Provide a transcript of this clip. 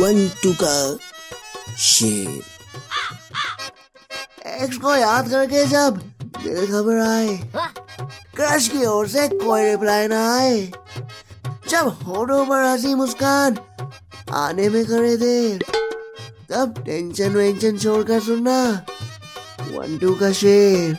One two का शेर x को याद करके जब दिल आए क्रश की ओर से कोई रिप्लाई ना आए, जब होठों पर हँसी मुस्कान आने में करे देर, तब टेंशन वेंशन छोड़कर सुनना वन टू का शेर।